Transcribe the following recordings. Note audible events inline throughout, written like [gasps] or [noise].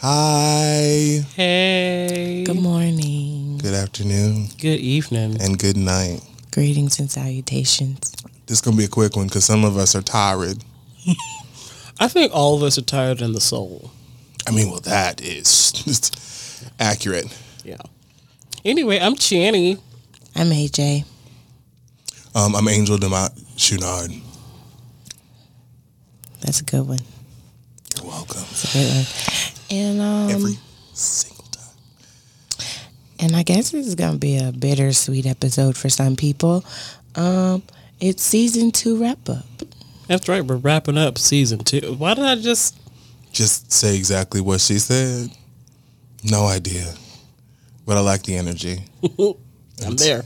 Hi. Hey. Good morning. Good afternoon Good evening. and good night. Greetings and salutations. This is gonna be a quick one because some of us are tired. [laughs] I think all of us are tired in the soul. I mean, well, that is just [laughs] accurate. Yeah. Anyway, I'm Channy. I'm AJ. Um, I'm Angel Demont Chouinard. That's a good one. You're welcome. That's a good one. And um, Every single time. and I guess this is gonna be a bittersweet episode for some people. Um, it's season two wrap up. That's right. We're wrapping up season two. Why did I just? Just say exactly what she said. No idea, but I like the energy. [laughs] I'm there.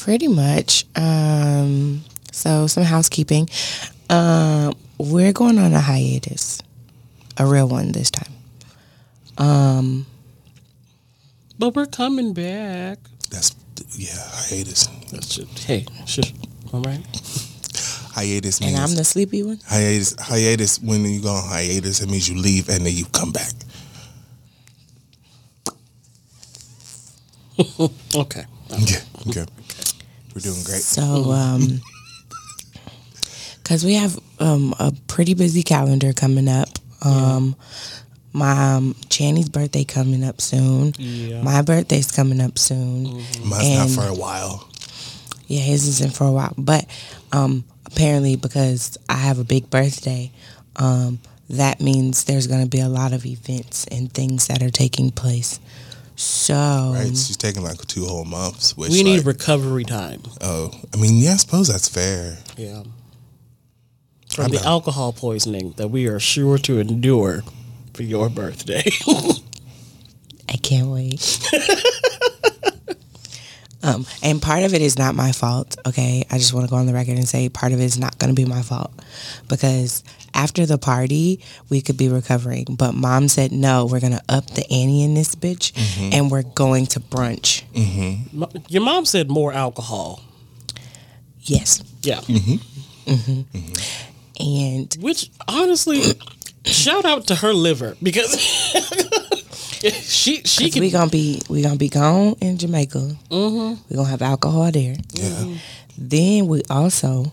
Pretty much. Um, so some housekeeping. Um, we're going on a hiatus, a real one this time. But we're coming back. That's yeah, hiatus. That's just, hey, shush. All right. Hiatus means And I'm the sleepy one. hiatus. Hiatus when you go on hiatus, it means you leave and then you come back. [laughs] Okay. Okay, okay. We're doing great. So, um, [laughs] because we have um, a pretty busy calendar coming up. Um, My um, Channy's birthday coming up soon. Yeah. My birthday's coming up soon. Mine's not for a while. Yeah, his isn't for a while, but um, apparently because I have a big birthday, um, that means there's going to be a lot of events and things that are taking place. So, Right? She's taking like two whole months. Which We need like, recovery time. oh, I mean, yeah, I suppose that's fair. Yeah. From I'm the down. alcohol poisoning that we are sure to endure for your birthday. [laughs] I can't wait. [laughs] um, and part of it is not my fault. Okay, I just want to go on the record and say part of it is not going to be my fault because after the party we could be recovering, but mom said no. We're gonna up the ante in this bitch, mm-hmm. and we're going to brunch. Mm-hmm. Mo- your mom said more alcohol. Yes, Yeah. Mm-hmm. and Which honestly, shout out to her liver because [laughs] she she can we gonna be we gonna be gone in Jamaica. Mm-hmm. We gonna have alcohol there. Yeah. Then we also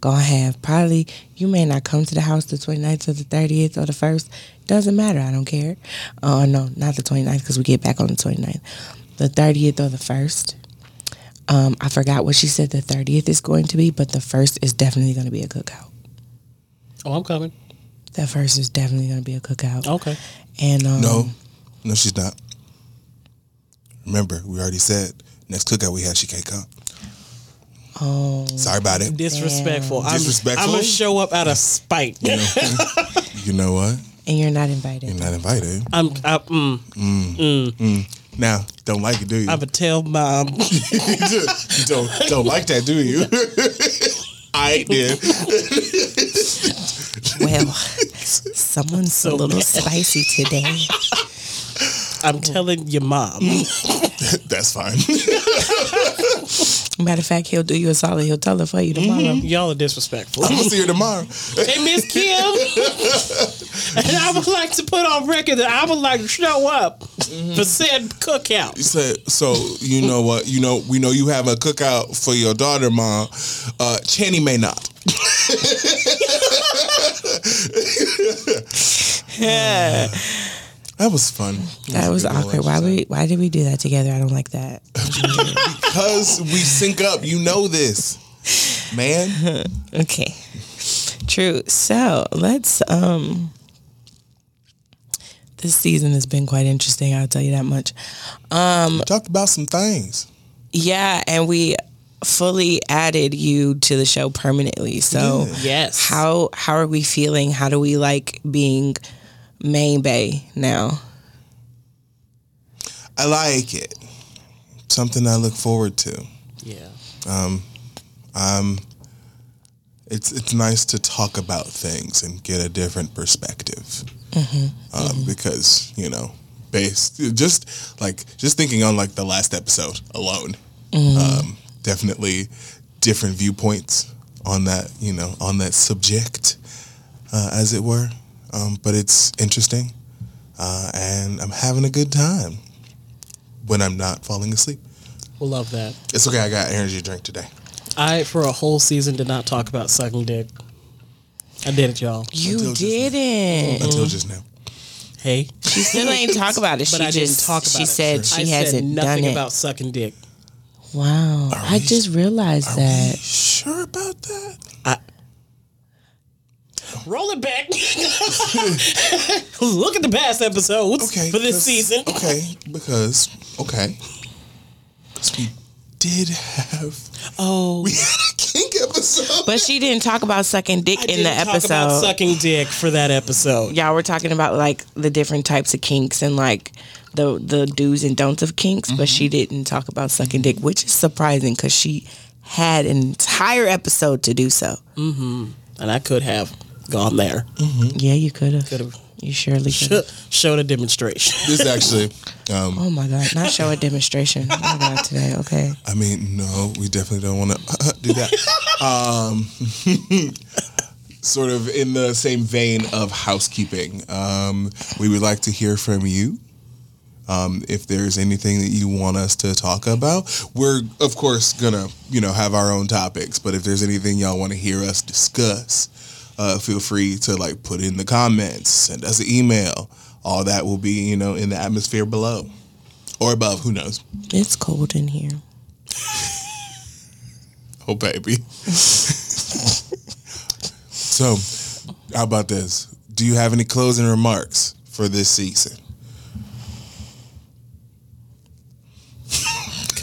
gonna have probably you may not come to the house the 29th or the 30th or the 1st. Doesn't matter. I don't care. Oh no, not the 29th because we get back on the 29th. The 30th or the 1st. Um, I forgot what she said the 30th is going to be, but the 1st is definitely going to be a cookout. Oh, I'm coming. The 1st is definitely going to be a cookout. Okay. And um, No, no, she's not. Remember, we already said next cookout we had she can't come. oh, Sorry about it. Disrespectful. I'm, Disrespectful? I'm gonna show up out of spite. [laughs] You know what? and you're not invited. You're not invited. I'm I, mm, Now, don't like it, do you? I'm gonna tell mom. [laughs] don't don't like that, do you? [laughs] I did. Well, someone's a little spicy today. I'm telling your mom. [laughs] That's fine. Matter of fact, he'll do you a solid. He'll tell her for you tomorrow. Y'all are disrespectful. I'm gonna see her tomorrow. hey, Miss Kim. and I would like to put on record that I would like to show up for said cookout. You said so. You know what? You know we know you have a cookout for your daughter, mom. Uh, Channy may not. [laughs] [laughs] That was fun. That was a good awkward. Why we? Why did we do that together? I don't like that. Because we sync up. You know this, man. [laughs] Okay, true. So let's. um This season has been quite interesting. I'll tell you that much. We talked about some things. Yeah, and we fully added you to the show permanently. So Yes. how how are we feeling? How do we like being main bay now? I like it. Something I look forward to. Yeah. Um, it's it's nice to talk about things and get a different perspective. Um, because you know, based just like just thinking on like the last episode alone, um, definitely different viewpoints on that you know on that subject, uh, as it were. Um, but it's interesting. uh, and I'm having a good time when I'm not falling asleep. We'll love that. It's okay. I got energy drink today. I, for a whole season, did not talk about sucking dick. I did it, y'all. You Until didn't. Until just now. Hey, She still ain't talk about it. [laughs] but she I just didn't talk about she it. said she I hasn't said nothing done it. about sucking dick. Wow, I we- just realized Are that. we sure about that? Roll it back. [laughs] Look at the past episodes Okay. for this season. Okay, because okay, because we did have Oh, we had a kink episode. But she didn't talk about sucking dick I in the didn't talk about episode. sucking dick for that episode. Y'all were talking about like the different types of kinks and like the the do's and don'ts of kinks, but she didn't talk about sucking dick, which is surprising because she had an entire episode to do so. And I could have gone there. Yeah, you could have. Could have You surely could. show showed a demonstration. this actually, um, Oh my god! Not show a demonstration. Oh god! Today, okay. I mean, no, we definitely don't want to do that. [laughs] um, [laughs] sort of in the same vein of housekeeping, um, we would like to hear from you. Um, if there's anything that you want us to talk about, we're of course gonna, you know, have our own topics. But if there's anything y'all want to hear us discuss, uh, feel free to like put in the comments, send us an email. All that will be, you know, in the atmosphere below or above. Who knows? It's cold in here. [laughs] Oh, baby. [laughs] so, how about this? Do you have any closing remarks for this season?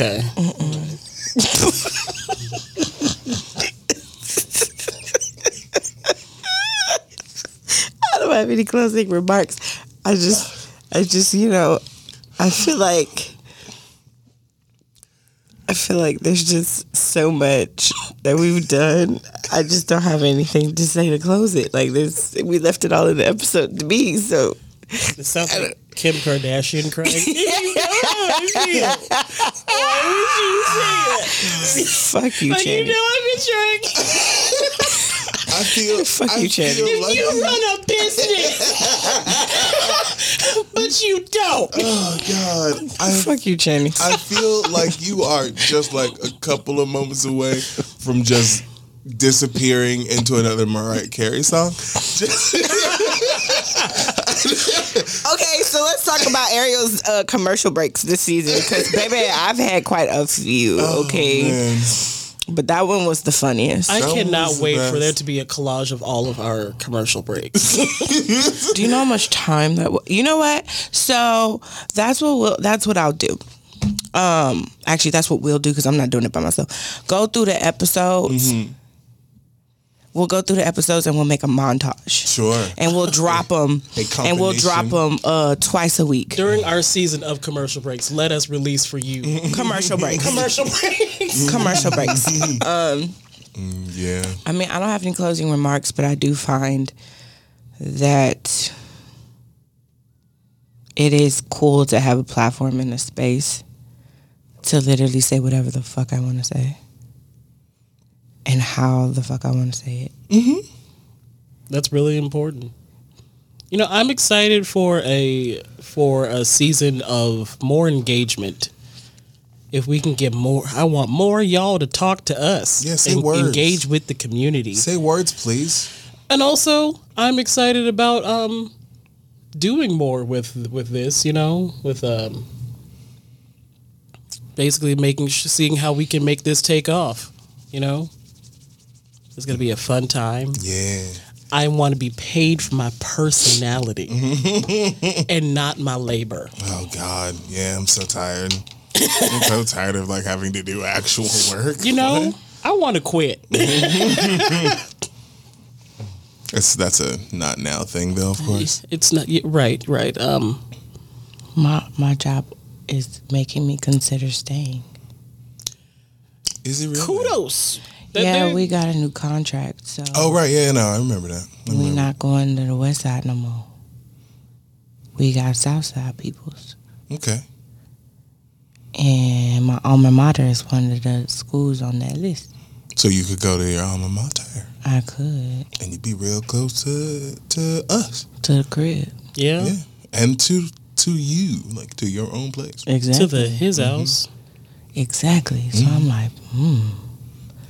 Okay. [laughs] I don't have any closing remarks. I just, I just, you know, I feel like, I feel like there's just so much that we've done. I just don't have anything to say to close it. Like there's, we left it all in the episode to be. So It sounds like Kim Kardashian, Craig. [laughs] fuck you, Like, you Channing. know I've been trying. I feel. [laughs] Fuck I you, Channing. feel like- You run a business, [laughs] but you don't. oh God, I [laughs] Fuck you, Channing. I feel like you are just like a couple of moments away from just disappearing into another Mariah Carey song. Okay, so let's talk about Ariel's uh, commercial breaks this season because, baby, I've had quite a few. Okay, Man. but that one was the funniest. I That cannot was the wait for there to be a collage of all of our commercial breaks. [laughs] do you know how much time that? W- you know what? So that's what we'll, that's what I'll do. Um, actually, that's what we'll do because I'm not doing it by myself. Go through the episodes. We'll go through the episodes and we'll make a montage. Sure. And we'll drop [laughs] them. And we'll drop them uh, twice a week. During our season of commercial breaks, let us release for you [laughs] Commercial breaks. commercial breaks. [laughs] Commercial breaks. Yeah. I mean, I don't have any closing remarks, but I do find that it is cool to have a platform in a space to literally say whatever the fuck I want to say and how the fuck I want to say it. That's really important. You know, I'm excited for a for a season of more engagement. If we can get more, I want more y'all to talk to us Yeah, say and words. engage with the community. Say words, please. and also, I'm excited about um doing more with with this. You know, with um basically making seeing how we can make this take off. You know, it's gonna be a fun time. Yeah. I want to be paid for my personality [laughs] and not my labor. Oh God. Yeah. I'm so tired. I'm so [laughs] tired of like having to do actual work. You know, I want to quit. [laughs] It's, that's a not now thing though. Of course. It's not yeah, right, right. Um, My my job is making me consider staying. Is it really? kudos. That yeah, they- we got a new contract, so Oh right. Yeah. No, I remember that. I We're not going to the west side no more. We got south side peoples. Okay. And my alma mater is one of the schools on that list. So you could go to your alma mater I could and you'd be real close to to us. to the crib. yeah. Yeah. and to to you, like to your own place. Exactly. To the his house. exactly. So I'm like, hmm,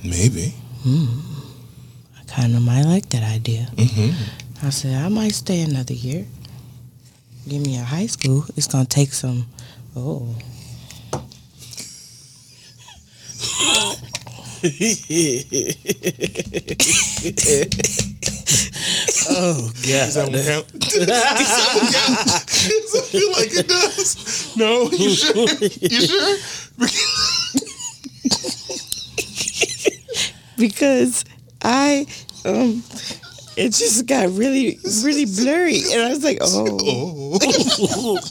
Maybe. Hmm. I kind of might like that idea. Mm-hmm. I said I might stay another year. Give me a high school. It's gonna take some. Oh, Oh God. Does that one count? [laughs] Does that one count? [laughs] Does it feel like it does? No, you sure? You sure? [laughs] because I um, it just got really really blurry, and I was like, oh, Oh, [laughs]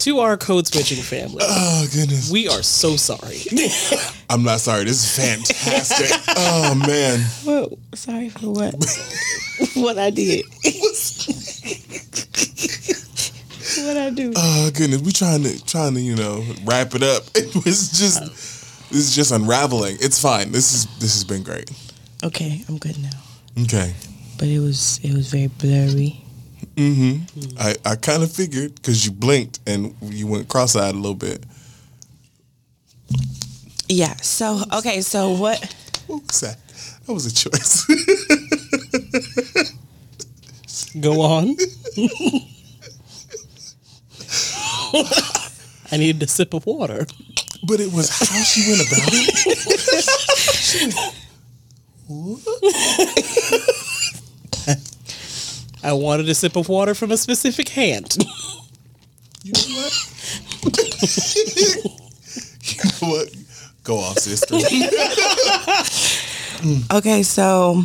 To our code switching family, oh goodness. we are so sorry. [laughs] I'm not sorry. This is fantastic. [laughs] oh man. well, sorry for what what I did. what I do? Oh goodness. We trying to trying to you know wrap it up. It was just this is just unraveling. It's fine. This is this has been great. Okay, I'm good now. Okay. But it was it was very blurry. Mm-hmm. I, I kind of figured because you blinked and you went cross-eyed a little bit. Yeah. So okay. So what? What was that? That was a choice. [laughs] Go on. [laughs] [laughs] I needed a sip of water. But it was how she went about it. I wanted a sip of water from a specific hand. You know what? you know what? Go off, sister. [laughs] Okay. So,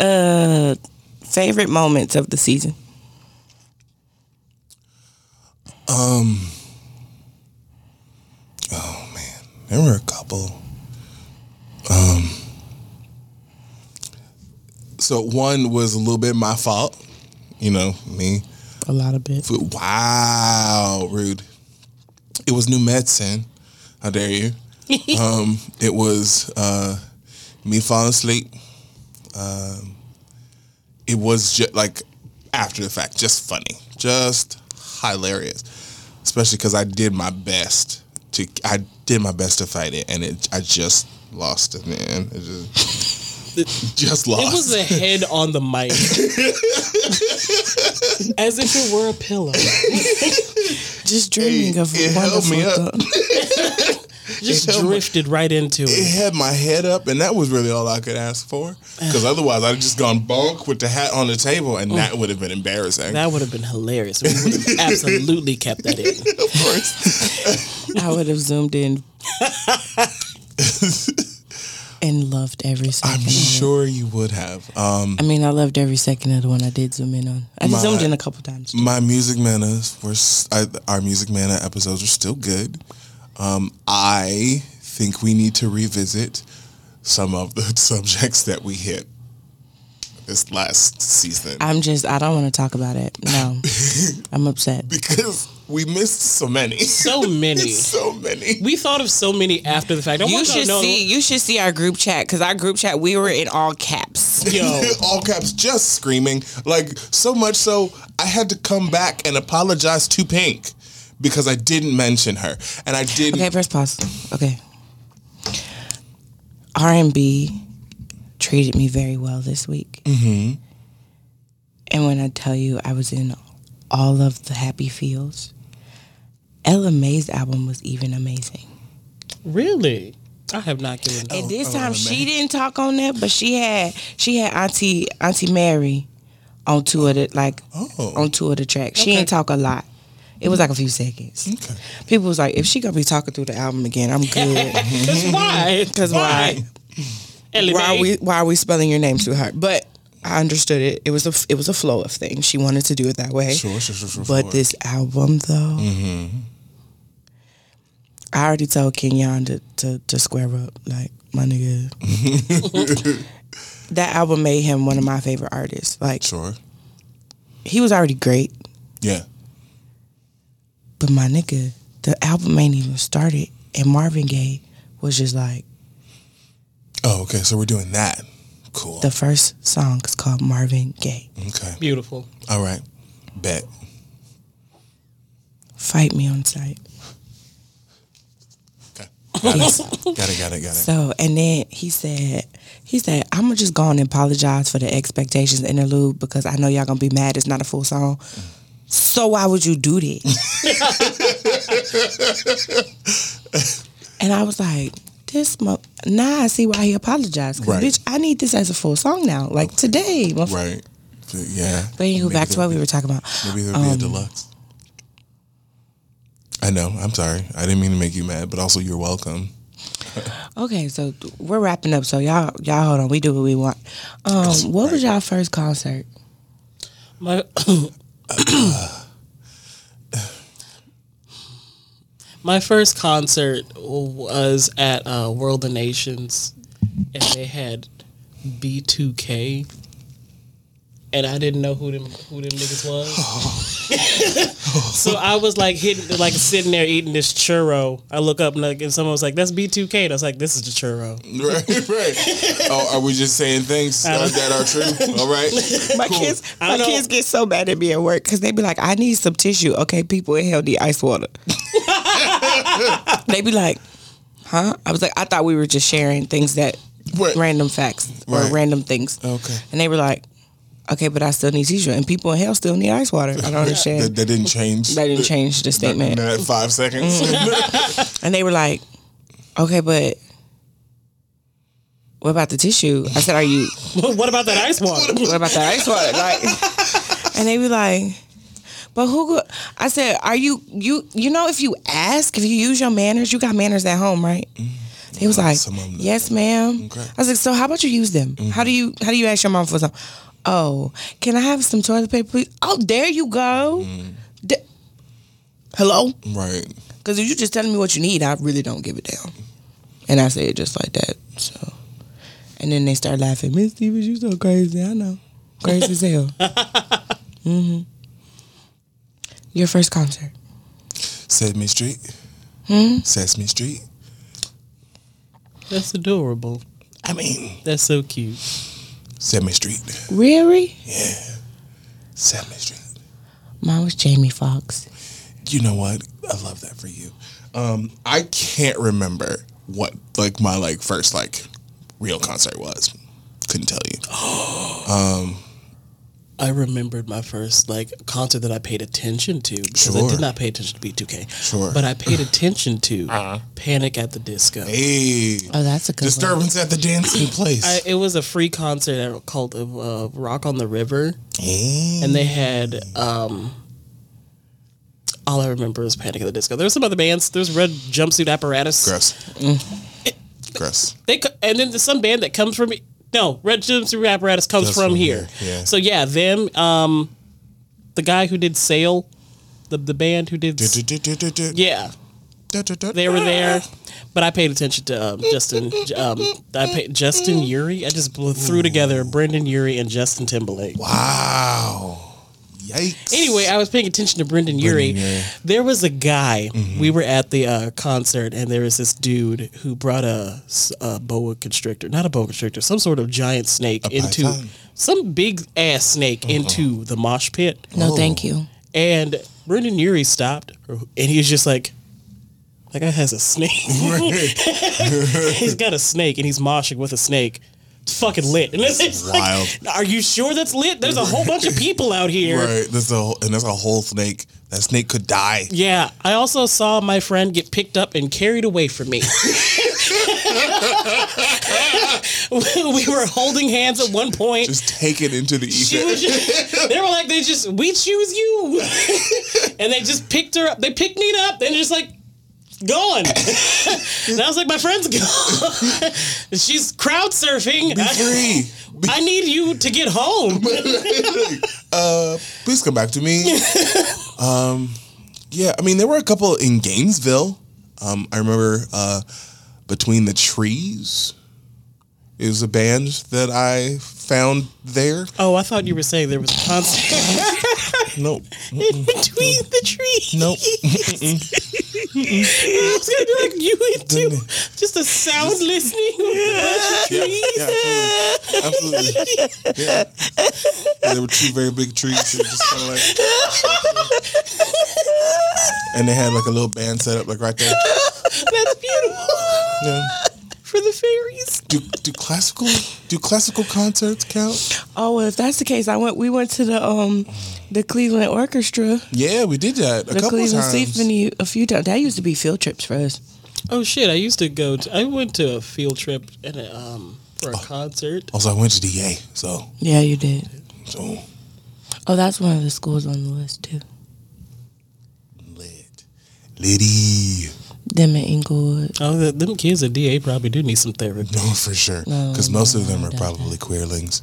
uh, favorite moments of the season. Oh man, there were a couple. Um, so one was a little bit my fault. You know me. A lot of bit. Wow, rude. It was new medicine. How dare you? [laughs] um, it was uh, me falling asleep. Um, it was just like after the fact, just funny, just hilarious. Especially because I did my best to, I did my best to fight it, and it, I just lost it, man. It just, [laughs] just lost. It was a head on the mic. [laughs] As if it were a pillow. [laughs] Just dreaming Hey, of it held me up. thought- [laughs] Just held my- drifted right into it it. had my head up, and that was really all I could ask for. Because otherwise, I'd just gone bonk with the hat on the table, and that oh. would have been embarrassing. That would have been hilarious. We would have [laughs] absolutely kept that in. of course. I would have zoomed in [laughs] and loved every second. I'm sure you would have. Um, I mean, I loved every second of the one I did zoom in on. I My- zoomed in a couple times. my music manas were I our music mana episodes are still good. Um, I think we need to revisit some of the [laughs] subjects that we hit this last season I'm just, I don't want to talk about it. No, [laughs] I'm upset. because we missed so many, So many. [laughs] so many. We thought of so many after the fact. I You want y'all to should know- see, you should see our group chat because our group chat we were in all caps. Yo, [laughs] all caps, just screaming. Like so much so, I had to come back and apologize to Pink because I didn't mention her, and I didn't. Okay, press pause. Okay. R and B treated me very well this week. Mm-hmm. And when I tell you I was in all of the happy feels, Ella Mai's album was even amazing. really? I have not given. And this oh, time man. she didn't talk on that, but she had she had Auntie Auntie Mary on two of the like Oh. on two of the tracks. She Okay. didn't talk a lot. It was like a few seconds. Okay. People was like, if she gonna be talking through the album again, I'm good. [laughs] Cause why? [laughs] Because why? Ellie Why are we why are we spelling your name too hard? But I understood it. It was a it was a flow of things. She wanted to do it that way. Sure, sure, sure, sure. But sure. this album though, mm-hmm. I already told Kenyon to, to to square up. Like my nigga, [laughs] that album made him one of my favorite artists. Like sure. he was already great, Yeah. but my nigga, the album ain't even started, and Marvin Gaye was just like Oh, okay. So we're doing that. Cool. the first song is called Marvin Gaye. okay. Beautiful. All right. Bet. Fight me on site. Okay. Got it. got it. Got it. Got it. So, and then he said, he said, I'm gonna just go on and apologize for the expectations interlude because I know y'all gonna be mad. It's not a full song. So why would you do that? [laughs] and I was like, this mo- now I see why he apologized. 'Cause, Right. bitch, I need this as a full song now, like today. motherf- Right. Yeah. But anywho, Maybe back to what there'll we were talking about. Maybe there'll be a Um, deluxe. I know. I'm sorry. I didn't mean to make you mad, but also you're welcome. Okay, so we're wrapping up. So y'all, y'all hold on. We do what we want. Um, what was y'all first concert? My My first concert was at uh, World of Nations, and they had B2K, and I didn't know who them who them niggas was. [laughs] so I was like hitting, like sitting there eating this churro. I look up and, like, and someone was like, "That's B2K," and I was like, "This is the churro." Right. Right. [laughs] oh, are we just saying things uh, that are true? All right. [laughs] My Cool. kids, my kids get so mad at me at work because they be like, "I need some tissue." Okay, people in hell need ice water. [laughs] they be like, "Huh?" I was like, "I thought we were just sharing things that Right. random facts or Right. random things." Okay. And they were like, "Okay, but I still need tissue, and people in hell still need ice water." I don't [laughs] understand. that didn't change. That didn't change the In statement. that five seconds. Mm-hmm. [laughs] And they were like, "Okay, but." What about the tissue? I said, "Are you what about that ice water? what about that ice water? Like, and they be like, but who? I said, are you you you know if you ask if you use your manners, you got manners at home, right? Mm. He was like, some of them don't. yes, ma'am. Okay. I was like, so how about you use them? How do you mm-hmm. how do you ask your mom for something? Oh, can I have some toilet paper, please? Oh, there you go. Mm. D- Hello, right. because if you just telling me what you need, I really don't give a damn. And I say it just like that. So, and then they start laughing. Miss Stevens, you so crazy. I know, crazy as hell. [laughs] hmm Your first concert. Sesame Street. Hmm? Sesame Street. That's adorable. I mean, That's so cute. Sesame Street. Really? Yeah. Sesame Street. Mine was Jamie Foxx. You know what? I love that for you. Um, I can't remember what like my like first like real concert was. Couldn't tell you. [gasps] I remembered my first like concert that I paid attention to because I did not pay attention to B2K. Sure. But I paid [laughs] attention to Panic at the Disco. Hey, Oh, that's a good one. disturbance at the dancing place. I, it was a free concert at called uh, Rock on the River, Hey. and they had um, all I remember is Panic at the Disco. There were some other bands. There's Red Jumpsuit Apparatus. Gross. Gross. They co- and then there's some band that comes from no Red Jumpsuit Apparatus comes That's from here. here, yeah. So yeah, them um, the guy who did Sail, the the band who did yeah. They were there, but I paid attention to um, Justin. Um, I paid Justin Urie. I just blew, threw together Brendon Urie and Justin Timberlake. Wow. Yikes. Anyway, I was paying attention to Brendon Urie. Urie. There was a guy. We were at the uh, concert, and there was this dude who brought a boa constrictor, not a boa constrictor, some sort of giant snake into python? some big ass snake into the mosh pit. No, Oh. thank you. And Brendon Urie stopped, and he was just like, "That guy has a snake. [laughs] he's got a snake, and he's moshing with a snake. It's fucking lit." And it's, it's like, Wild. Are you sure that's lit? There's a whole bunch of people out here. [laughs] Right. There's a and there's a whole snake. That snake could die. Yeah, I also saw my friend get picked up and carried away from me. [laughs] we were holding hands at one point. Just taken into the ether. just, they were like, they just, we choose you. [laughs] and they just picked her up. They picked me up. They're just like, gone. and I was like, my friend's gone. [laughs] She's crowd surfing. Be free. Be- I need you to get home. [laughs] uh, please come back to me. [laughs] um, yeah, I mean, there were a couple in Gainesville. Um, I remember uh, Between the Trees is a band that I found there. Oh, I thought you were saying there was a concert Nope. [laughs] in between the trees. Nope. [laughs] I was gonna be like you into just a sound listening [laughs] with a bunch of trees. yeah, absolutely. absolutely. Yeah. And there were two very big trees. that just kind of like and they had like a little band set up like right there. That's beautiful Yeah. for the fairies. Do do classical do classical concerts count? Oh, well, if that's the case, I went. We went to the um the Cleveland Orchestra, Yeah, we did that a the couple Cleveland times. Symphony a few times. That used to be field trips for us. Oh shit! I used to go. To, I went to a field trip and um for a concert. Also, I went to DA, so Yeah, you did. so Oh, that's one of the schools on the list too. lit, litty. Them in Inglewood. Oh, the, them kids at DA probably do need some therapy. No, for sure, No, because most of them are don't probably queerlings.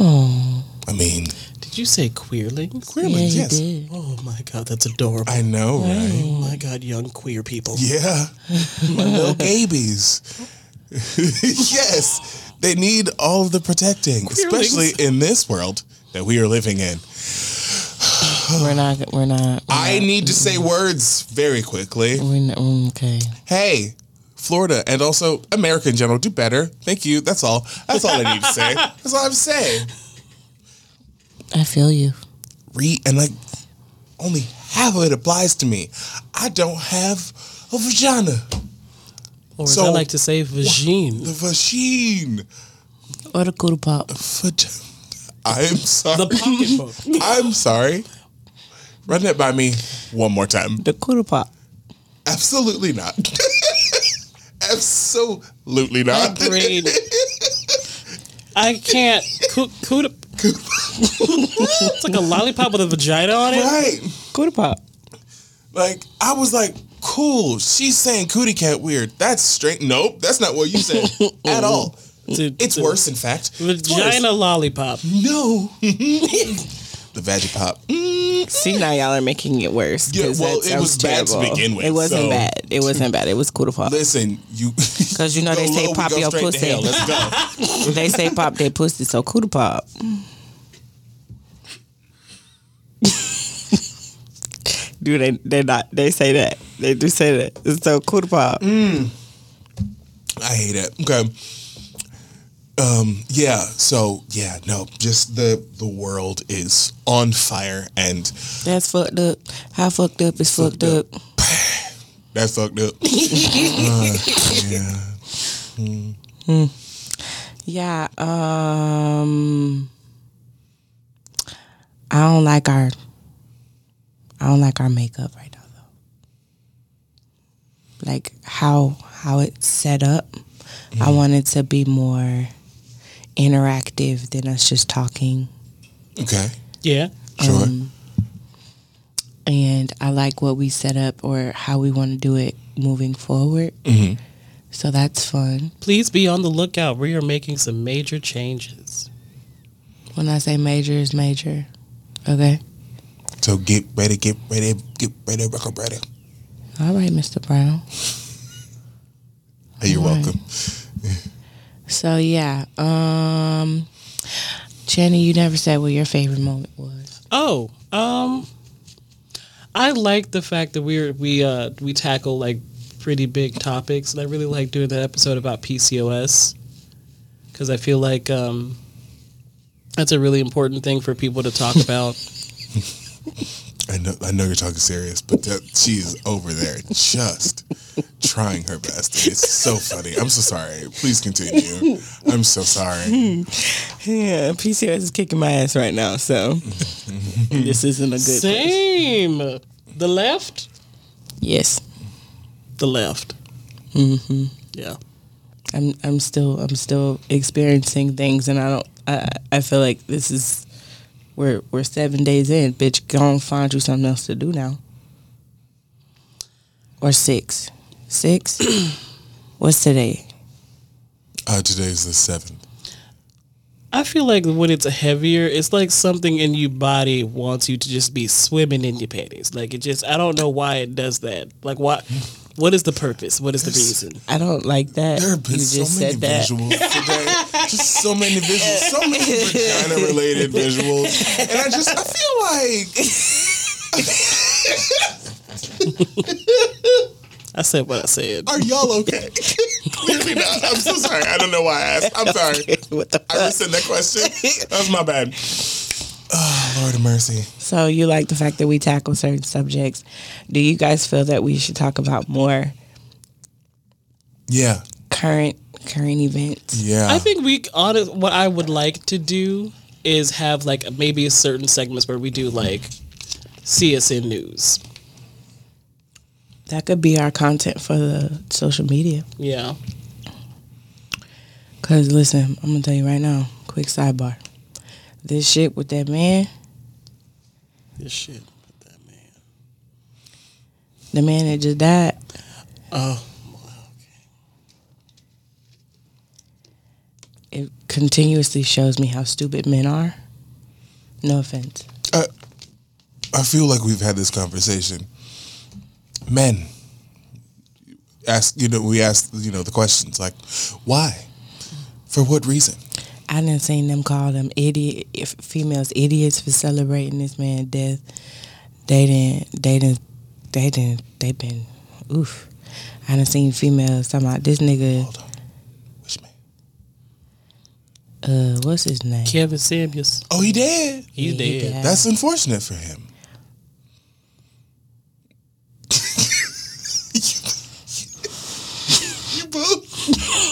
Oh, I mean, Did you say queerlings? yeah, queerlings. you yes, did. Oh my god, that's adorable. I know, right? oh my god, young queer people. Yeah, [laughs] my little babies. [laughs] yes, they need all of the protecting, especially in this world that we are living in. We're not. We're not. We're I not, need to say words very quickly. We're not, mm, okay. Hey, Florida, and also America in general, do better. Thank you. That's all. That's all I need to say. [laughs] That's all I'm saying. I feel you. Read and like only half of it applies to me. I don't have a vagina. Or as I like to say, vagine. The vagine. Or the cootie pop. Vag- I'm sorry. The pocketbook. [laughs] I'm sorry. Run that by me one more time. The cootie pop. Absolutely not. [laughs] Absolutely not. Agreed. I can't. Coo- coo- it's like a lollipop with a vagina on it. right. Cootie pop. Like I was like, cool. She's saying cootie cat weird. That's straight. Nope, that's not what you said [laughs] at all. It's, It's worse, in fact. It's. Vagina lollipop. No. [laughs] the vagipop. Mm, See now y'all are making it worse. Yeah, well, it was sounds bad to begin with, It wasn't so- bad. It wasn't bad. It was cootie pop. listen, you. [laughs] Because you know they say low, pop your to pussy. Let's go. [laughs] they say pop their pussy, so cootie pop. [laughs] do they? They not. They say that. They do say that. It's so cootie pop. I hate it. Okay. Um. Yeah. So yeah. No. Just the the world is on fire, and That's fucked up. How fucked up is fucked, up. [sighs] that's fucked up. Uh, [laughs] [sighs] yeah. Yeah. Um. I don't like our. I don't like our makeup right now though. Like how how it's set up. I want it to be more interactive than us just talking. Okay. Yeah. Sure. Um, and I like what we set up or how we want to do it moving forward. Mhm. So that's fun. Please be on the lookout. We are making some major changes. When I say major is major. Okay. So get ready, get ready, get ready, record ready. All right, Mr. Brown. Hey, you're All right. Welcome. So yeah, um Jenny, you never said what your favorite moment was. Oh, um, I like the fact that we're we uh we tackle like pretty big topics, and I really like doing that episode about PCOS because I feel like um that's a really important thing for people to talk about. [laughs] I know, I know you're talking serious, but that, she's over there just trying her best. It's so funny. I'm so sorry. Please continue. I'm so sorry. Yeah, PCOS is kicking my ass right now, so [laughs] this isn't a good Same. The left. Yes. The left. hmm Yeah. I'm I'm still I'm still experiencing things and I don't I I feel like this is we're we're seven days in, bitch. Go and find you something else to do now. Or six. Six? [clears throat] What's today? Uh, today's the seventh. I feel like when it's heavier, it's like something in your body wants you to just be swimming in your panties. Like it just, I don't know why it does that. Like what? What is the purpose? What is the reason? I don't like that. There have been you so just many said that. visuals today. Just so many visuals. So many [laughs] vagina related visuals. And I just, I feel like, I said what I said. are y'all okay? [laughs] Clearly not. I'm so sorry. I don't know why I asked. I'm sorry. what the I fuck? rescind that question. That was my bad. Ah, Lord of mercy. So you like the fact that we tackle certain subjects. Do you guys feel that we should talk about more Yeah. current current events? Yeah. I think we honest. What I would like to do is have like maybe certain segments where we do like CSN news. That could be our content for the social media. Yeah. Cause listen, I'm gonna tell you right now, quick sidebar. This shit with that man, This shit. with That man. the man that just died, Oh. it continuously shows me how stupid men are. No offense. I feel like we've had this conversation. Men ask, you know, we ask, you know, the questions like, why? For what reason? I didn't seen them call them idiot if females idiots for celebrating this man's death. They didn't. They didn't. They didn't. They been oof. I done seen females talking about this nigga. Hold on. Which man? Uh, what's his name? Kevin Samuels. Oh, he did. He's Yeah, he dead. died. That's unfortunate for him. you both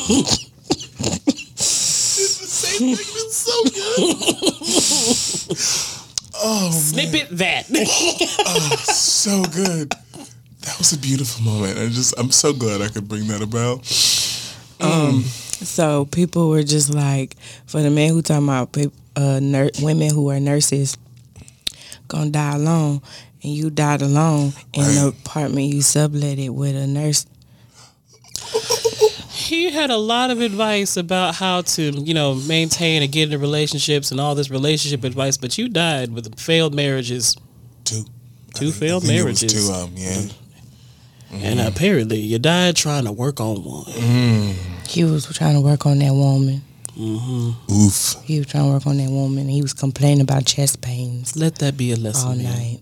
did the same thing. It's so good. oh, Snippet that. [laughs] Oh, so good. That was a beautiful moment. I just, I'm so glad I could bring that about. Um so people were just like, for the man who talking about uh, nur- women who are nurses gonna die alone, and you died alone in the apartment you sublet it with a nurse. He had a lot of advice about how to, you know, maintain and get into relationships and all this relationship advice, but you died with failed marriages. Two. Two I think- failed think it was marriages. Two, um, yeah. Mm-hmm. And mm-hmm. apparently you died trying to work on one. Mm-hmm. He was trying to work on that woman. Oof. He was trying to work on that woman. He was complaining about chest pains Let that be a lesson. all man. night.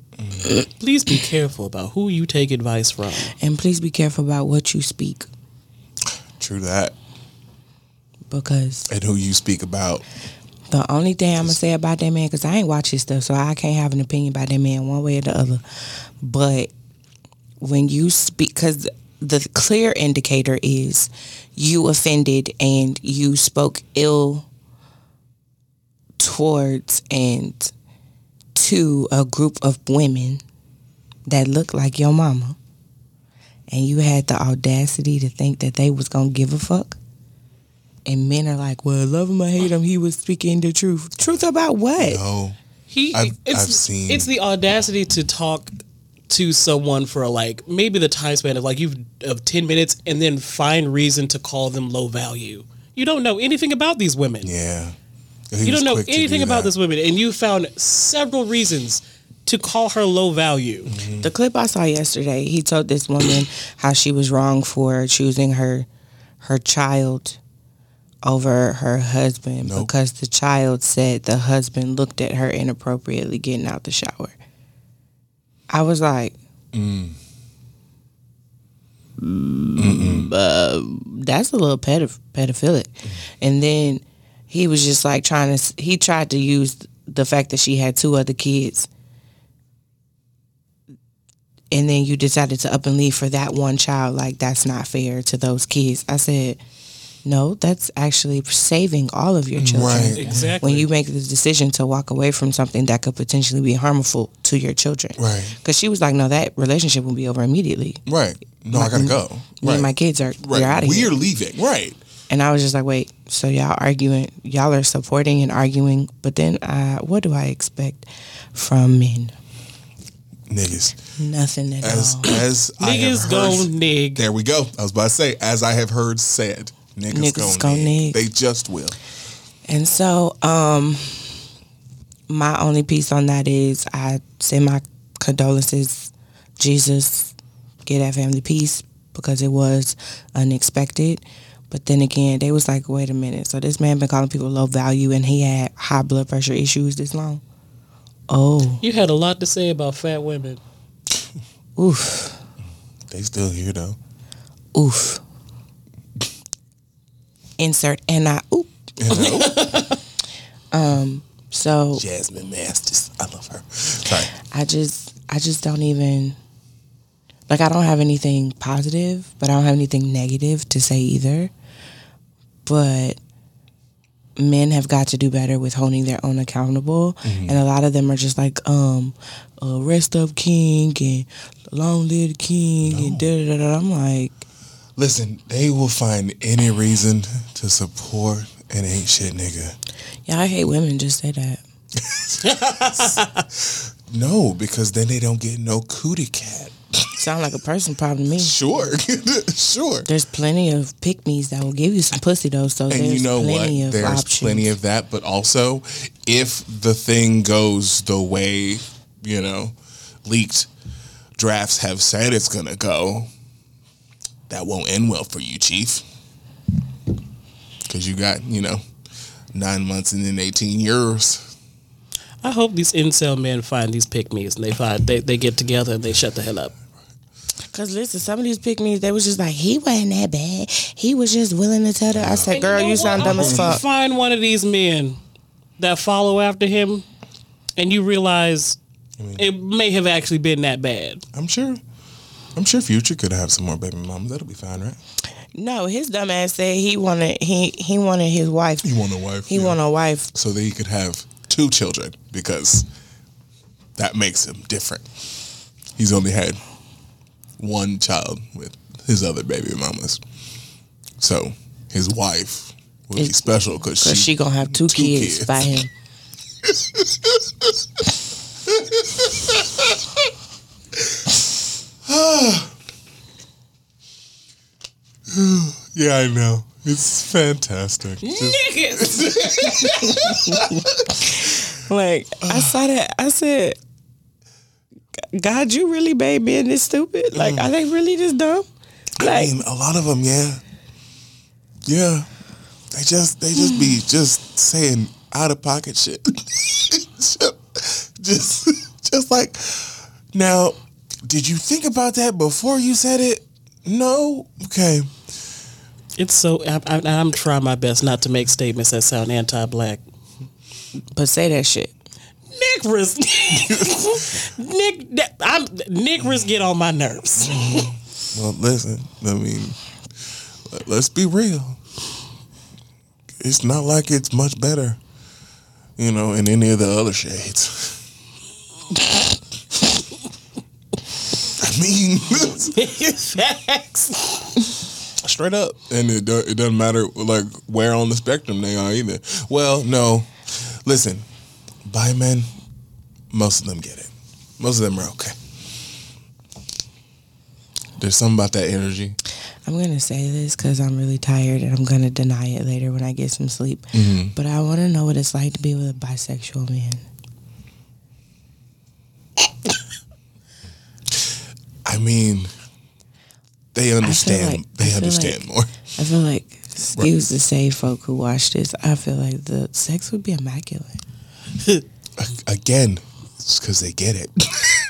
Please be careful about who you take advice from. And please be careful about what you speak True that. because And who you speak about. the only thing I'm gonna say about that man, because I ain't watch his stuff, so I can't have an opinion about that man one way or the other. But when you speak, because the clear indicator is you offended and you spoke ill towards and to a group of women that look like your mama, and you had the audacity to think that they was gonna give a fuck. And men are like, well, love him or hate him, he was speaking the truth. Truth about what? No. He I've- it's, I've seen- it's the audacity to talk to someone for like maybe the time span of like you've of 10 minutes and then find reason to call them low value. You don't know anything about these women. Yeah. He you was don't know quick to anything do about that. this woman and you found several reasons to call her low value. The clip I saw yesterday, he told this woman how she was wrong for choosing her her child over her husband Nope. because the child said the husband looked at her inappropriately getting out the shower. I was like, Mm, uh, that's a little pedoph- pedophilic. And then he was just like trying to, he tried to use the fact that she had two other kids and then you decided to up and leave for that one child like that's not fair to those kids i said no that's actually saving all of your children Right. Exactly. when you make the decision to walk away from something that could potentially be harmful to your children Right. because she was like no that relationship will be over immediately Right. No, I gotta go. me Right. and my kids are right. you're out of here. We're here leaving. Right. and i was just like wait so y'all arguing y'all are supporting and arguing but then uh, what do i expect from men Niggas. Nothing at As all as Niggas heard, gon' nig. There we go. I was about to say, as I have heard said, niggas, Niggas gon' gon' nig. nig. They just will. And so, um, my only piece on that is I send my condolences, Jesus, get that family peace because it was unexpected. But then again, they was like, wait a minute. So this man been calling people low value and he had high blood pressure issues this long. Oh, You had a lot to say about fat women. Oof, They still here though. oof. Insert and I oop. Know? [laughs] Um, so Jasmine Masters. I love her. Sorry. I just I just don't even like I don't have anything positive, but I don't have anything negative to say either. But men have got to do better with holding their own accountable, and a lot of them are just like, um, uh, rest up, king, and long live king, and da da da. da. I'm like, Listen, they will find any reason to support an ain't shit nigga. yeah, I hate women. Just say that. [laughs] No, because then they don't get no cootie cat. Sound like a person problem to me. Sure, [laughs] sure. There's plenty of pick me's that will give you some pussy though. So And there's you know what? plenty of There's options. plenty of that, but also if the thing goes the way, you know, leaked drafts have said it's gonna go, that won't end well for you, Chief. Cause you got, you know, nine months and then eighteen years. I hope these incel men find these pick me's and they find they, they get together and they shut the hell up. Cause listen, some of these pick me's, they was just like, he wasn't that bad. He was just willing to tell her. I said, girl, know you sound dumb as fuck. Find one of these men that follow after him, and you realize it may have actually been that bad. I'm sure. I'm sure Future could have some more baby mamas. That'll be fine, right? No, his dumb ass said he wanted he he wanted his wife. He want a wife. He yeah. want a wife. so that he could have two children because that makes him different. He's only had one child with his other baby mamas. So his wife would be special because Cause she, she gonna have two, two kids, kids. by him. [sighs] Yeah, I know. It's fantastic. Just- [laughs] Like I saw that. I said, God, you really made men this stupid? Like, mm. are they really this dumb? I mean, a lot of them, yeah, yeah. They just, they just be hmm. just saying out of pocket shit. [laughs] just, just like, now, did you think about that before you said it? No. Okay. It's so I, I, I'm trying my best not to make statements that sound anti-black. but say that shit. Nick Riss, [laughs] Nick, that- I'm Nick Riss get on my nerves. [laughs] Well, listen. I mean, let- let's be real. It's not like it's much better, you know, in any of the other shades. I mean, Facts. [laughs] straight up, and it do, it doesn't matter like where on the spectrum they are either. Well, no, listen, bi men, most of them get it. Most of them are okay. There's something about that energy. I'm gonna say this because I'm really tired and I'm gonna deny it later when I get some sleep. Mm-hmm. But I want to know what it's like to be with a bisexual man. I mean, they understand. like- they understand like- more. I feel like excuse the say folk who watch this. I feel like the sex would be immaculate. Again, it's because they get it.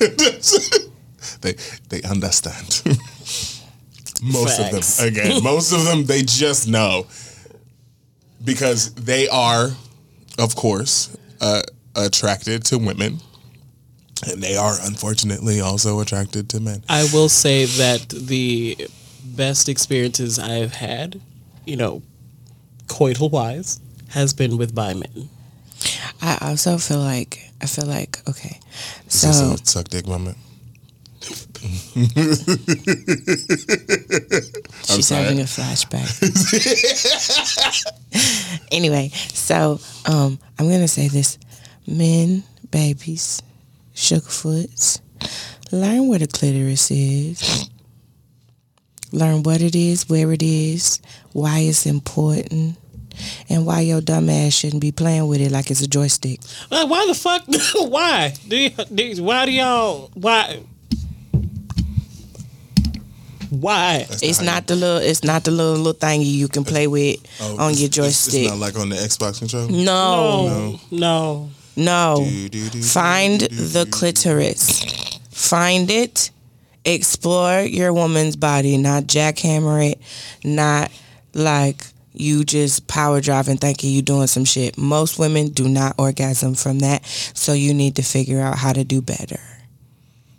[laughs] they they understand. [laughs] most Facts. of them, again, [laughs] most of them, they just know because they are, of course, uh, attracted to women, and they are unfortunately also attracted to men. I will say that the best experiences I've had, you know, coital wise, has been with bi men. I also feel like I feel like okay, Is this so a suck dick moment? [laughs] she's sorry. having a flashback. [laughs] anyway, so um, I'm gonna say this: men, babies, sugarfoots, learn where the clitoris is. Learn what it is, where it is, why it's important, and why your dumb ass shouldn't be playing with it like it's a joystick. Like, why the fuck? [laughs] why? Do you, do, why do y'all? Why? Why? That's It's how not the little. It's not the little little thingy you can play with Oh, on your joystick. It's, not like on the Xbox controller. no, No, no. no. Do, do, do, Find do, do, the do. clitoris. Find it. Explore your woman's body. Not jackhammer it. Not like you just power driving thinking you doing some shit. Most women do not orgasm from that, so you need to figure out how to do better.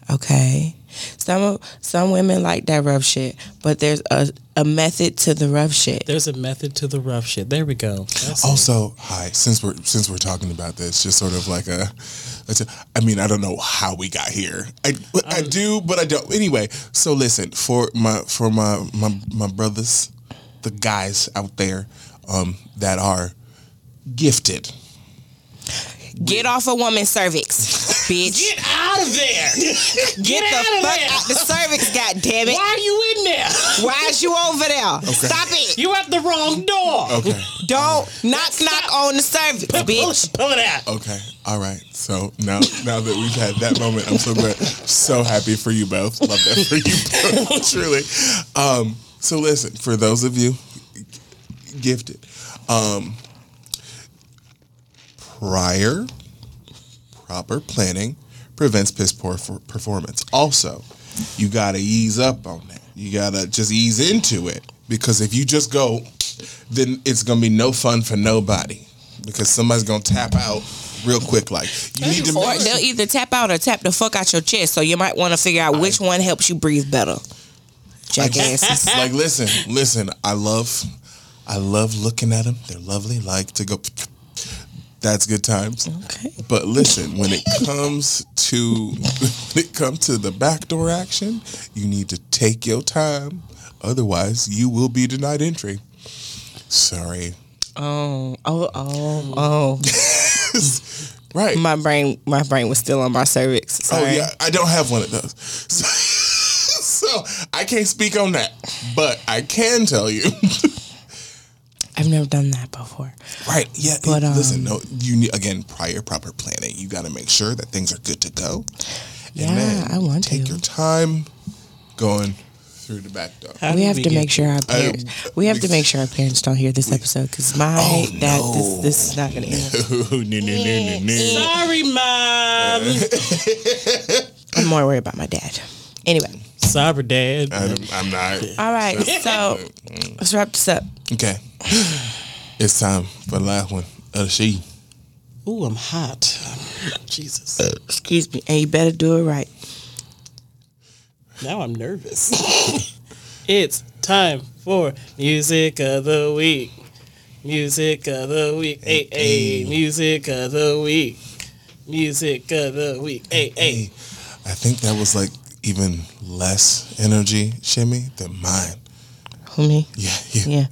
Okay? Some some women like that rough shit, but there's a, a method to the rough shit. There's a method to the rough shit. There we go. That's it. Also, hi. Since we're since we're talking about this, just sort of like a, it's a I mean, I don't know how we got here. I I um, do, but I don't. Anyway, so listen for my for my my my brothers, the guys out there, um, that are gifted. Get off a woman's cervix, bitch. Get out of there! [laughs] Get, the out of fuck there. out the cervix, god damn it. Why are you in there? Why is you over there? Stop it. You at the wrong door. Okay. Don't knock knock on the cervix, Pull, bitch. pull it out. Okay. All right. So now now that we've had that moment, I'm so glad, so happy for you both. Love that for you [laughs] both. Truly. Um, so listen, for those of you gifted, um, prior proper planning prevents piss poor for performance. Also, you gotta ease up on that. You gotta just ease into it because if you just go, then it's gonna be no fun for nobody because somebody's gonna tap out real quick. Like you need to. Or they'll either tap out or tap the fuck out your chest. So you might want to figure out which one helps you breathe better. Jackasses. [laughs] like listen, listen. I love, I love looking at them. They're lovely. Like to go. That's good times. Okay. But listen, when it comes to when it comes to the backdoor action, you need to take your time. Otherwise, you will be denied entry. Sorry. Oh, oh, oh, oh. [laughs] Right. my brain, my brain was still on my cervix. oh yeah, I don't have one of those. So, so I can't speak on that. But I can tell you. [laughs] I've never done that before. Right. Yeah. But, listen, um, no. You need again prior proper planning. You got to make sure that things are good to go. Yeah, I want take to. Take your time going through the back door. How we did have to get- make sure our parents. we have to make sure our parents don't hear this episode because my Oh, that no. this, this is not gonna end. [laughs] no, no, no, no, no. Sorry, mom. [laughs] I'm more worried about my dad. Anyway, Sorry, dad. I'm, I'm not. all right. So let's wrap this up. Okay. It's time for the last one. Uh, she. Ooh, I'm hot. Jesus. Excuse me, and you better do it right. Now I'm nervous. [laughs] it's time for music of the week. Music of the week. Hey, hey. Music of the week. Music of the week. Hey, hey. I think that was like even less energy, shimmy, than mine. Who me? Yeah, yeah. Yeah.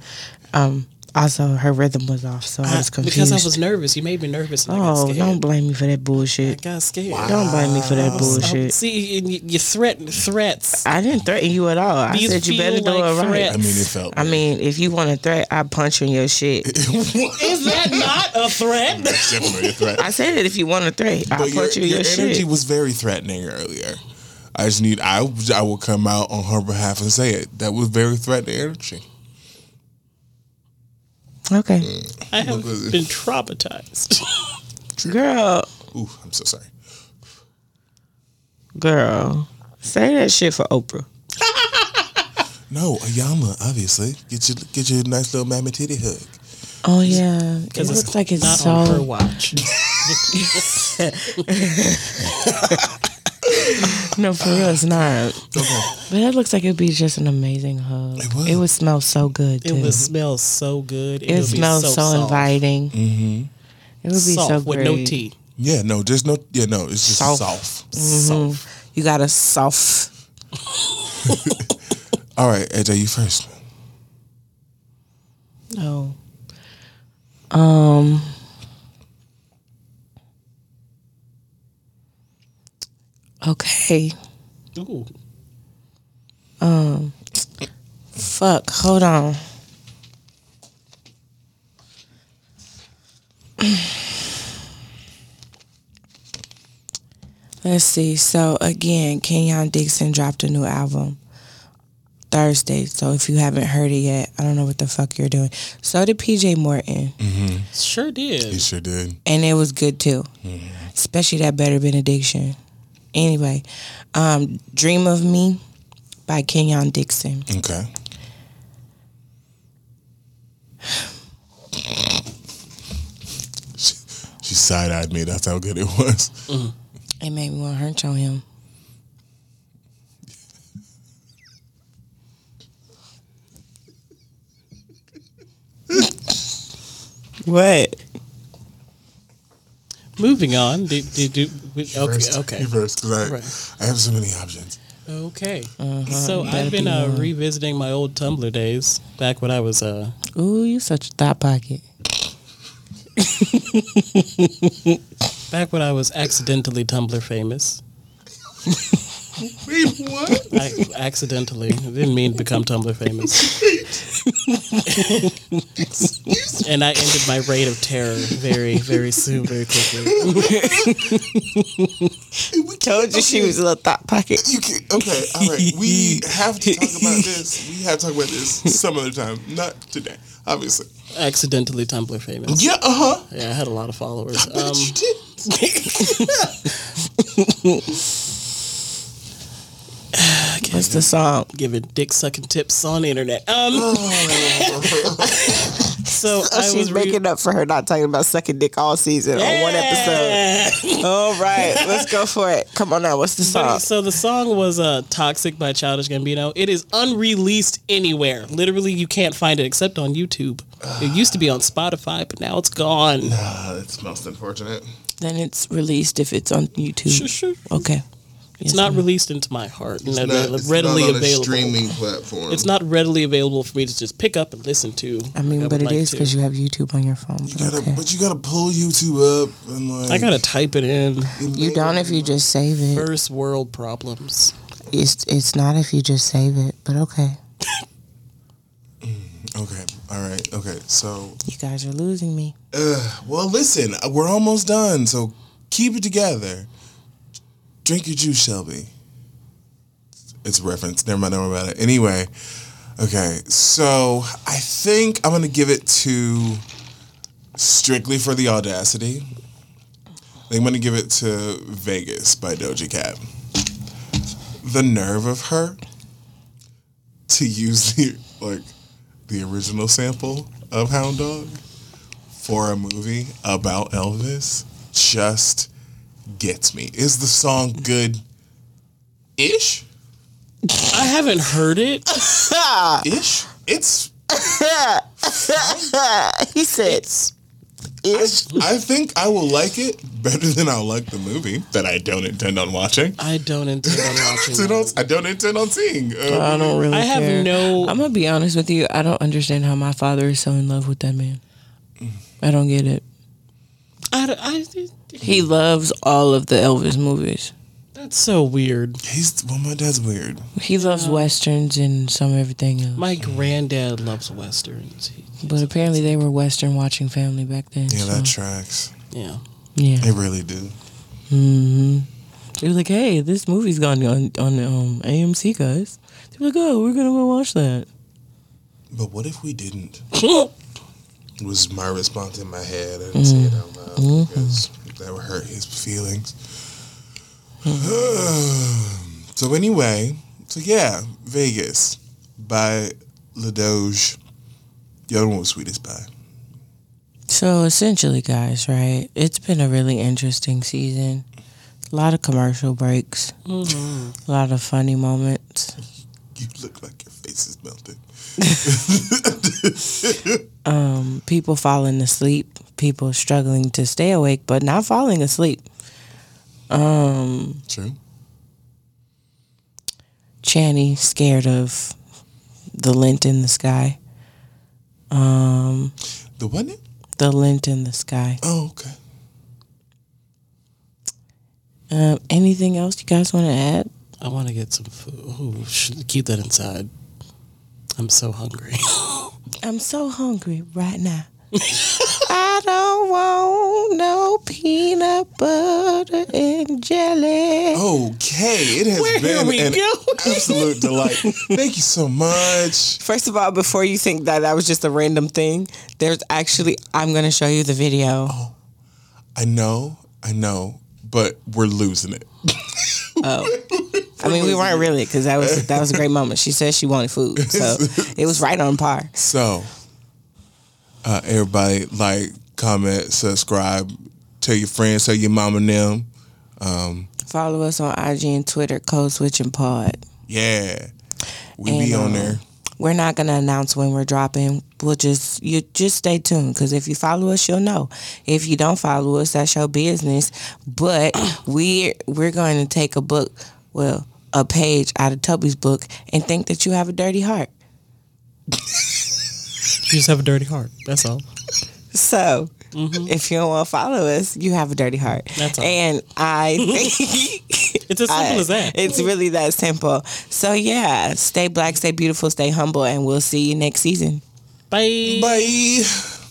Um. Also, her rhythm was off, so I I- was confused. because I was nervous. You made me nervous. And I got oh, scared. don't blame me for that I bullshit. got scared. Don't blame me for that Oh, bullshit. see, you, you threaten threats. I didn't threaten you at all. I said you better feel do like it right. threats. I mean, it felt. I mean, if you want a threat, I punch you in your shit. [laughs] Is that not a threat? Definitely a threat. I said it. If you want a threat, I But your, punch you in your shit. your, energy was very threatening earlier. I just need. I I will come out on her behalf and say it. That was very threatening energy. Okay, I mm. have been traumatized. girl, Ooh, I'm so sorry. girl, say that shit for Oprah. [laughs] No, Ayama, obviously. Get your get your nice little mammy titty hug. Oh yeah, because it looks like it's not on her watch. [laughs] [laughs] No, for real, it's not. But that looks like it'd be just an amazing hug. It would. It would smell so good It would smell so good. It smells so, soft. inviting. Mm-hmm. It would be Soft so with no tea. Yeah, no, there's no. Yeah, no, it's just Soft. soft. Soft. You got a soft. [laughs] All right, AJ, you first. Oh. Um. Okay. Ooh. Um, fuck. Hold on. [sighs] Let's see. So again, Kenyon Dixon dropped a new album Thursday. So if you haven't heard it yet, I don't know what the fuck you're doing. So did PJ Morton, mm-hmm. Sure did. He sure did. and it was good too. Mm-hmm. Especially that Better Benediction. Anyway, um, Dream of Me by Kenyon Dixon. Okay. she, she side eyed me. That's how good it was. Mm. It made me want to hurt on him. what? Moving on. Do, do, do, we- okay. First, Okay. you first, 'cause I, Right. I have so many options. Okay. Uh-huh, So you better I've been be uh, revisiting my old Tumblr days back when I was uh Ooh, you such a thought pocket. [laughs] back when I was accidentally Tumblr famous. [laughs] Wait, what? I accidentally didn't mean to become Tumblr famous. and I ended my reign of terror very, very soon, very quickly. we Told you she was a little thought pocket. You can, okay, all right. We have to talk about this. We have to talk about this some other time. Not today, obviously. Accidentally Tumblr famous. Yeah, uh huh. Yeah, I had a lot of followers. But Um, you did. [laughs] [laughs] What's the song? giving dick sucking tips on the internet. Um, [laughs] so I She's was re- making up for her not talking about sucking dick all season on one episode. [laughs] All right, let's go for it. Come on now, what's the But- song? so the song was uh, "Toxic" by Childish Gambino. It is unreleased anywhere. Literally, you can't find it except on YouTube. It [sighs] used to be on Spotify, but now it's gone. Uh, that's most unfortunate. Then it's released if it's on YouTube. Sure, sure. Okay. It's not released into my heart. and It's not, it's readily not on available. a streaming platform. It's not readily available for me to just pick up and listen to. I mean, would but it like is because you have YouTube on your phone. You But gotta, okay. but you gotta pull YouTube up and like. I gotta type it in. You don't if you just save it. First world problems. It's it's not if you just save it. But okay, Okay, all right, okay. So, you guys are losing me. uh, well, listen, we're almost done. So keep it together. Drink your juice, Shelby. It's a reference. Never mind. Never mind. Anyway, okay. So I think I'm gonna give it to strictly for the audacity. I think I'm gonna give it to Vegas by Doja Cat. The nerve of her to use the like the original sample of Hound Dog for a movie about Elvis just gets me. Is the song good ish? I haven't heard it. [laughs] Ish? It's [laughs] he said, "Ish." I think I will like it better than I'll like the movie that I don't intend on watching. I don't intend on [laughs] watching. So don't, I don't intend on seeing. Uh, I don't really. I have care. no- I'm gonna be honest with you. I don't understand how my father is so in love with that man. I don't get it. I, don't- I, He loves all of the Elvis movies. that's so weird. He's well, my dad's weird. He loves westerns and some everything else. My granddad loves westerns. He- but apparently, they were western watching family back then. Yeah, so, that tracks. yeah. yeah. They really do. hmm They were like, "Hey, this movie's gone on on um, AMC, guys." They were like, "Oh, we're gonna go watch that." But what if we didn't? [laughs] was my response in my head. I didn't say it out loud because that would hurt his feelings. [sighs] so anyway, so yeah, Vegas by Ladoge. The other one was Sweetest Pie. So essentially, guys, right? It's been a really interesting season. A lot of commercial breaks. Mm-hmm. A lot of funny moments. [laughs] You look like your face is melting. [laughs] [laughs] Um, people falling asleep. People struggling to stay awake, but not falling asleep. Um, True. Channy scared of the lint in the sky. Um, The one? the lint in the sky. Oh, okay. Um, anything else you guys want to add? I want to get some food. Ooh, should keep that inside. I'm so hungry. [laughs] I'm so hungry right now. [laughs] I don't want no peanut butter and jelly. Okay, it has Where been we an go? absolute delight. Thank you so much. First of all, before you think that that was just a random thing, there's actually I'm gonna show you the video. Oh, I know, I know, but we're losing it. Oh. [laughs] I mean, we weren't really because that was that was a great moment. She said she wanted food, so [laughs] it was right on par. So, uh, everybody like, comment, subscribe, tell your friends, tell your mom and them. Um, Follow us on IG and Twitter, Code Switching Pod. yeah, we And, be on um, there. We're not gonna announce when we're dropping. We'll just you just stay tuned because if you follow us, you'll know. If you don't follow us, that's your business. But [clears throat] we we're going to take a book, well, a page out of Toby's book, and think that you have a dirty heart. You just have a dirty heart. That's all. So. If you don't want to follow us, you have a dirty heart. Mm-hmm. That's all. And I [laughs] think It's as simple I- as that. It's really that simple. So yeah, stay black, stay beautiful, stay humble, and we'll see you next season. Bye. Bye.